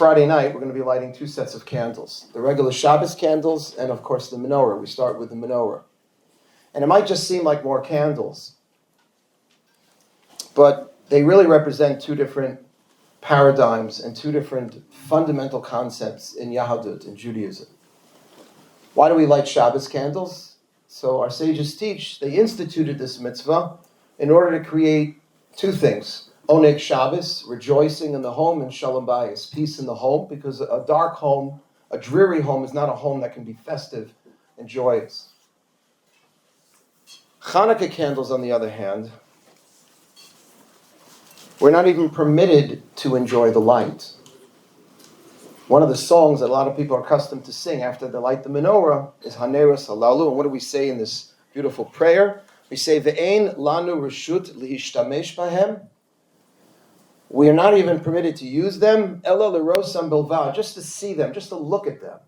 Friday night, we're going to be lighting two sets of candles the regular Shabbos candles, and of course the menorah. We start with the menorah. And it might just seem like more candles, but they really represent two different paradigms and two different fundamental concepts in Yahadut, in Judaism. Why do we light Shabbos candles? So our sages teach they instituted this mitzvah in order to create two things Oneg Shabbos, rejoicing in the home, and Shalom Bayis, peace in the home, because a dark home, a dreary home, is not a home that can be festive and joyous. Hanukkah candles, on the other hand, we're not even permitted to enjoy the light. One of the songs that a lot of people are accustomed to sing after they light the menorah is Haneras Halalu. And what do we say in this beautiful prayer? We say, Ve'ein lanu reshut lihishtamesh bahem we are not even permitted to use them, ella lerosam bilva, just to see them, just to look at them.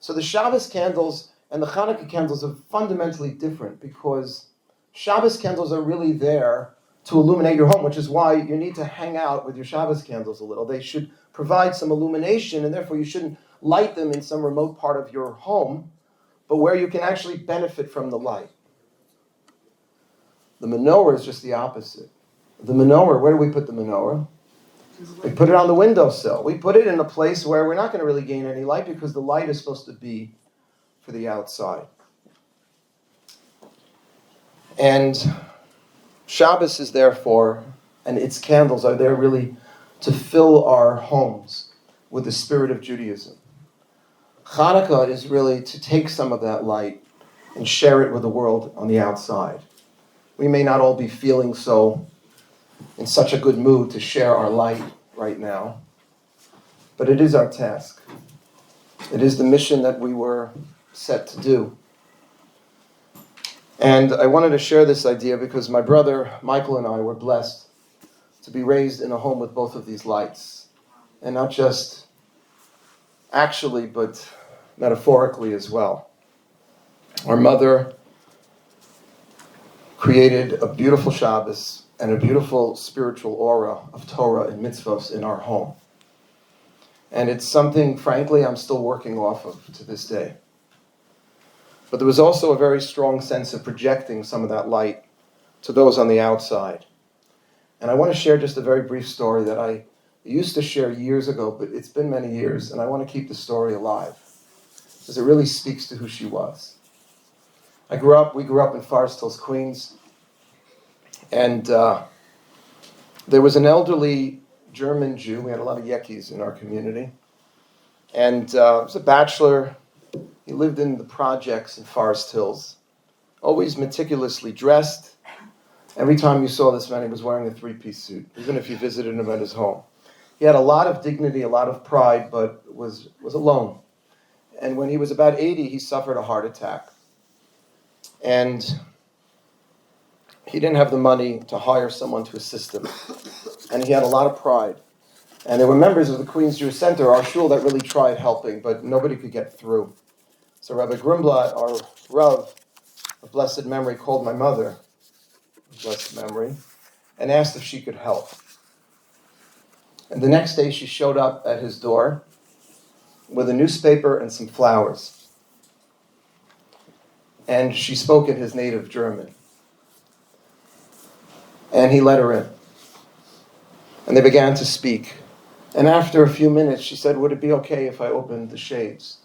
So the Shabbos candles and the Hanukkah candles are fundamentally different because Shabbos candles are really there to illuminate your home, which is why you need to hang out with your Shabbos candles a little. They should provide some illumination, and therefore you shouldn't light them in some remote part of your home, but where you can actually benefit from the light. The menorah is just the opposite. The menorah, where do we put the menorah? We put it on the windowsill. We put it in a place where we're not going to really gain any light because the light is supposed to be for the outside. And Shabbos is therefore, and its candles are there really to fill our homes with the spirit of Judaism. Hanukkah is really to take some of that light and share it with the world on the outside. We may not all be feeling so in such a good mood to share our light right now. But it is our task. It is the mission that we were set to do. And I wanted to share this idea because my brother Michael and I were blessed to be raised in a home with both of these lights. And not just actually, but metaphorically as well. Our mother created a beautiful Shabbos and a beautiful spiritual aura of Torah and mitzvahs in our home. And it's something, frankly, I'm still working off of to this day. But there was also a very strong sense of projecting some of that light to those on the outside. And I want to share just a very brief story that I used to share years ago, but it's been many years, and I want to keep the story alive because it really speaks to who she was. I grew up, we grew up in Forest Hills, Queens. And uh, there was an elderly German Jew. We had a lot of Yekis in our community. And uh, he was a bachelor. He lived in the projects in Forest Hills, always meticulously dressed. Every time you saw this man, he was wearing a three piece suit, even if you visited him at his home. He had a lot of dignity, a lot of pride, but was, was alone. And when he was about 80, he suffered a heart attack. And he didn't have the money to hire someone to assist him. And he had a lot of pride. And there were members of the Queens Jewish Center, our shul, that really tried helping, but nobody could get through. So Rabbi Grunblatt, our Rav of blessed memory, called my mother, blessed memory, and asked if she could help. And the next day she showed up at his door with a newspaper and some flowers. And she spoke in his native German and he let her in. And they began to speak. And after a few minutes, she said, Would it be okay if I opened the shades?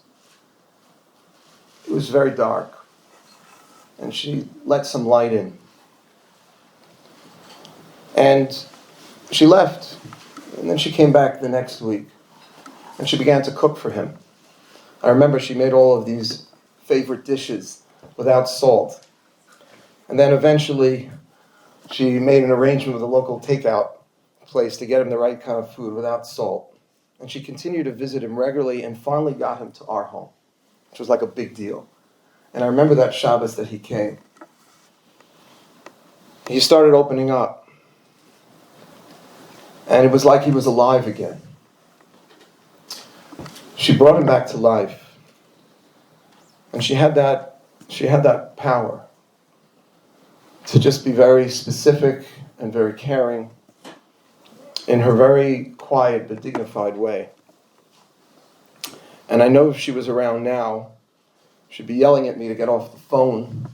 It was very dark. And she let some light in. And she left. And then she came back the next week. And she began to cook for him. I remember she made all of these favorite dishes without salt. And then eventually she made an arrangement with a local takeout place to get him the right kind of food without salt. And she continued to visit him regularly and finally got him to our home, which was like a big deal. And I remember that Shabbos that he came. He started opening up. And it was like he was alive again. She brought him back to life. And she had that, she had that power to just be very specific and very caring in her very quiet but dignified way. And I know if she was around now, she'd be yelling at me to get off the phone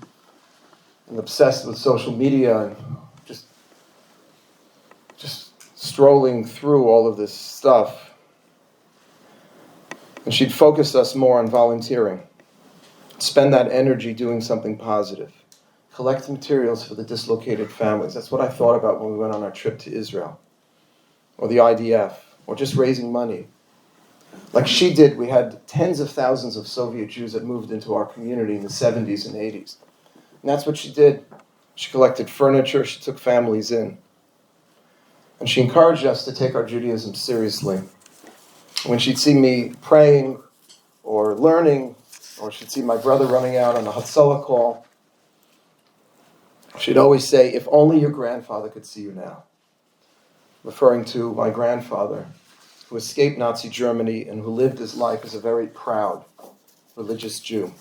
and obsessed with social media and just just strolling through all of this stuff. And she'd focus us more on volunteering. Spend that energy doing something positive. Collect materials for the dislocated families. That's what I thought about when we went on our trip to Israel. Or the IDF. Or just raising money. Like she did, we had tens of thousands of Soviet Jews that moved into our community in the 70s and 80s. And that's what she did. She collected furniture, she took families in. And she encouraged us to take our Judaism seriously. When she'd see me praying or learning, or she'd see my brother running out on a Hatzalah call, she'd always say, If only your grandfather could see you now. Referring to my grandfather, who escaped Nazi Germany and who lived his life as a very proud religious Jew.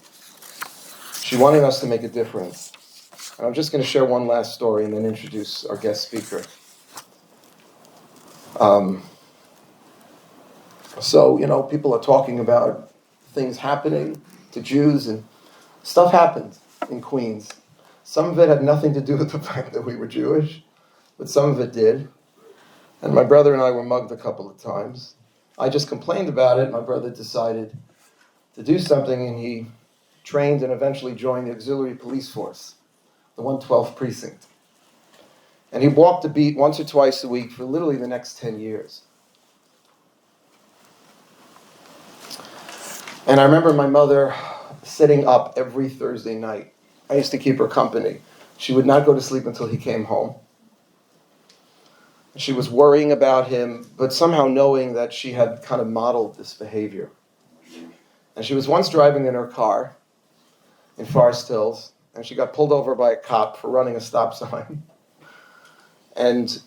She wanted us to make a difference. And I'm just going to share one last story and then introduce our guest speaker. Um, so, you know, people are talking about things happening to Jews, and stuff happened in Queens. Some of it had nothing to do with the fact that we were Jewish, but some of it did. And my brother and I were mugged a couple of times. I just complained about it. My brother decided to do something, and he trained and eventually joined the auxiliary police force, the 112th precinct. And he walked the beat once or twice a week for literally the next 10 years. And I remember my mother sitting up every Thursday night. I used to keep her company. She would not go to sleep until he came home. She was worrying about him, but somehow knowing that she had kind of modeled this behavior. And she was once driving in her car in Forest Hills, and she got pulled over by a cop for running a stop sign. And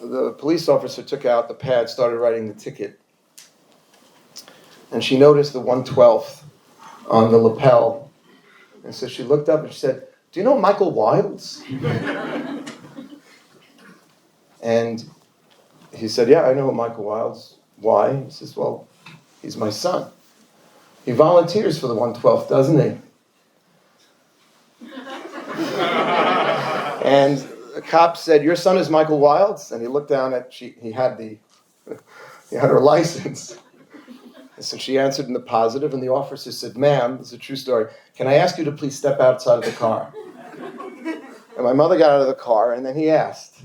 the police officer took out the pad, started writing the ticket. And she noticed the 112th on the lapel. And so she looked up and she said, Do you know Michael Wildes? and he said, Yeah, I know Michael Wildes. Why? He says, Well, he's my son. He volunteers for the 112th, doesn't he? and the cop said, "Your son is Michael Wildes," and he looked down at she. He had the, he had her license. And so she answered in the positive, and the officer said, "Ma'am, this is a true story. Can I ask you to please step outside of the car?" And my mother got out of the car, and then he asked,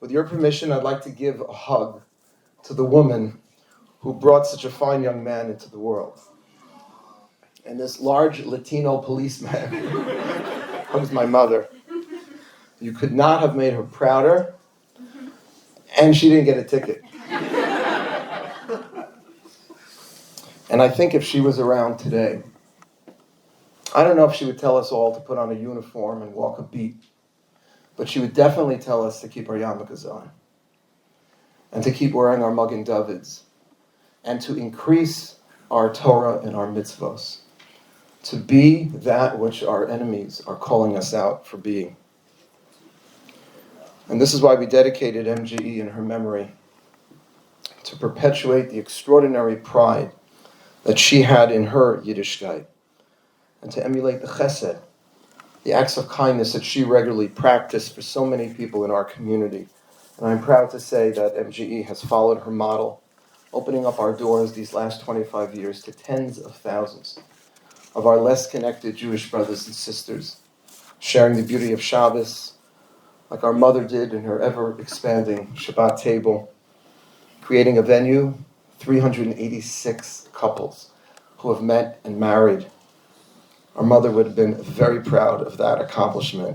"With your permission, I'd like to give a hug to the woman who brought such a fine young man into the world." And this large Latino policeman hugs my mother. You could not have made her prouder, and she didn't get a ticket. And I think if she was around today, I don't know if she would tell us all to put on a uniform and walk a beat, but she would definitely tell us to keep our yarmulkes on, and to keep wearing our Magen Davids, and to increase our Torah and our mitzvos, to be that which our enemies are calling us out for being. And this is why we dedicated MJE in her memory to perpetuate the extraordinary pride that she had in her Yiddishkeit and to emulate the chesed, the acts of kindness that she regularly practiced for so many people in our community. And I'm proud to say that MJE has followed her model, opening up our doors these last 25 years to tens of thousands of our less connected Jewish brothers and sisters, sharing the beauty of Shabbos like our mother did in her ever expanding Shabbat table, creating a venue, 386 couples who have met and married. Our mother would have been very proud of that accomplishment.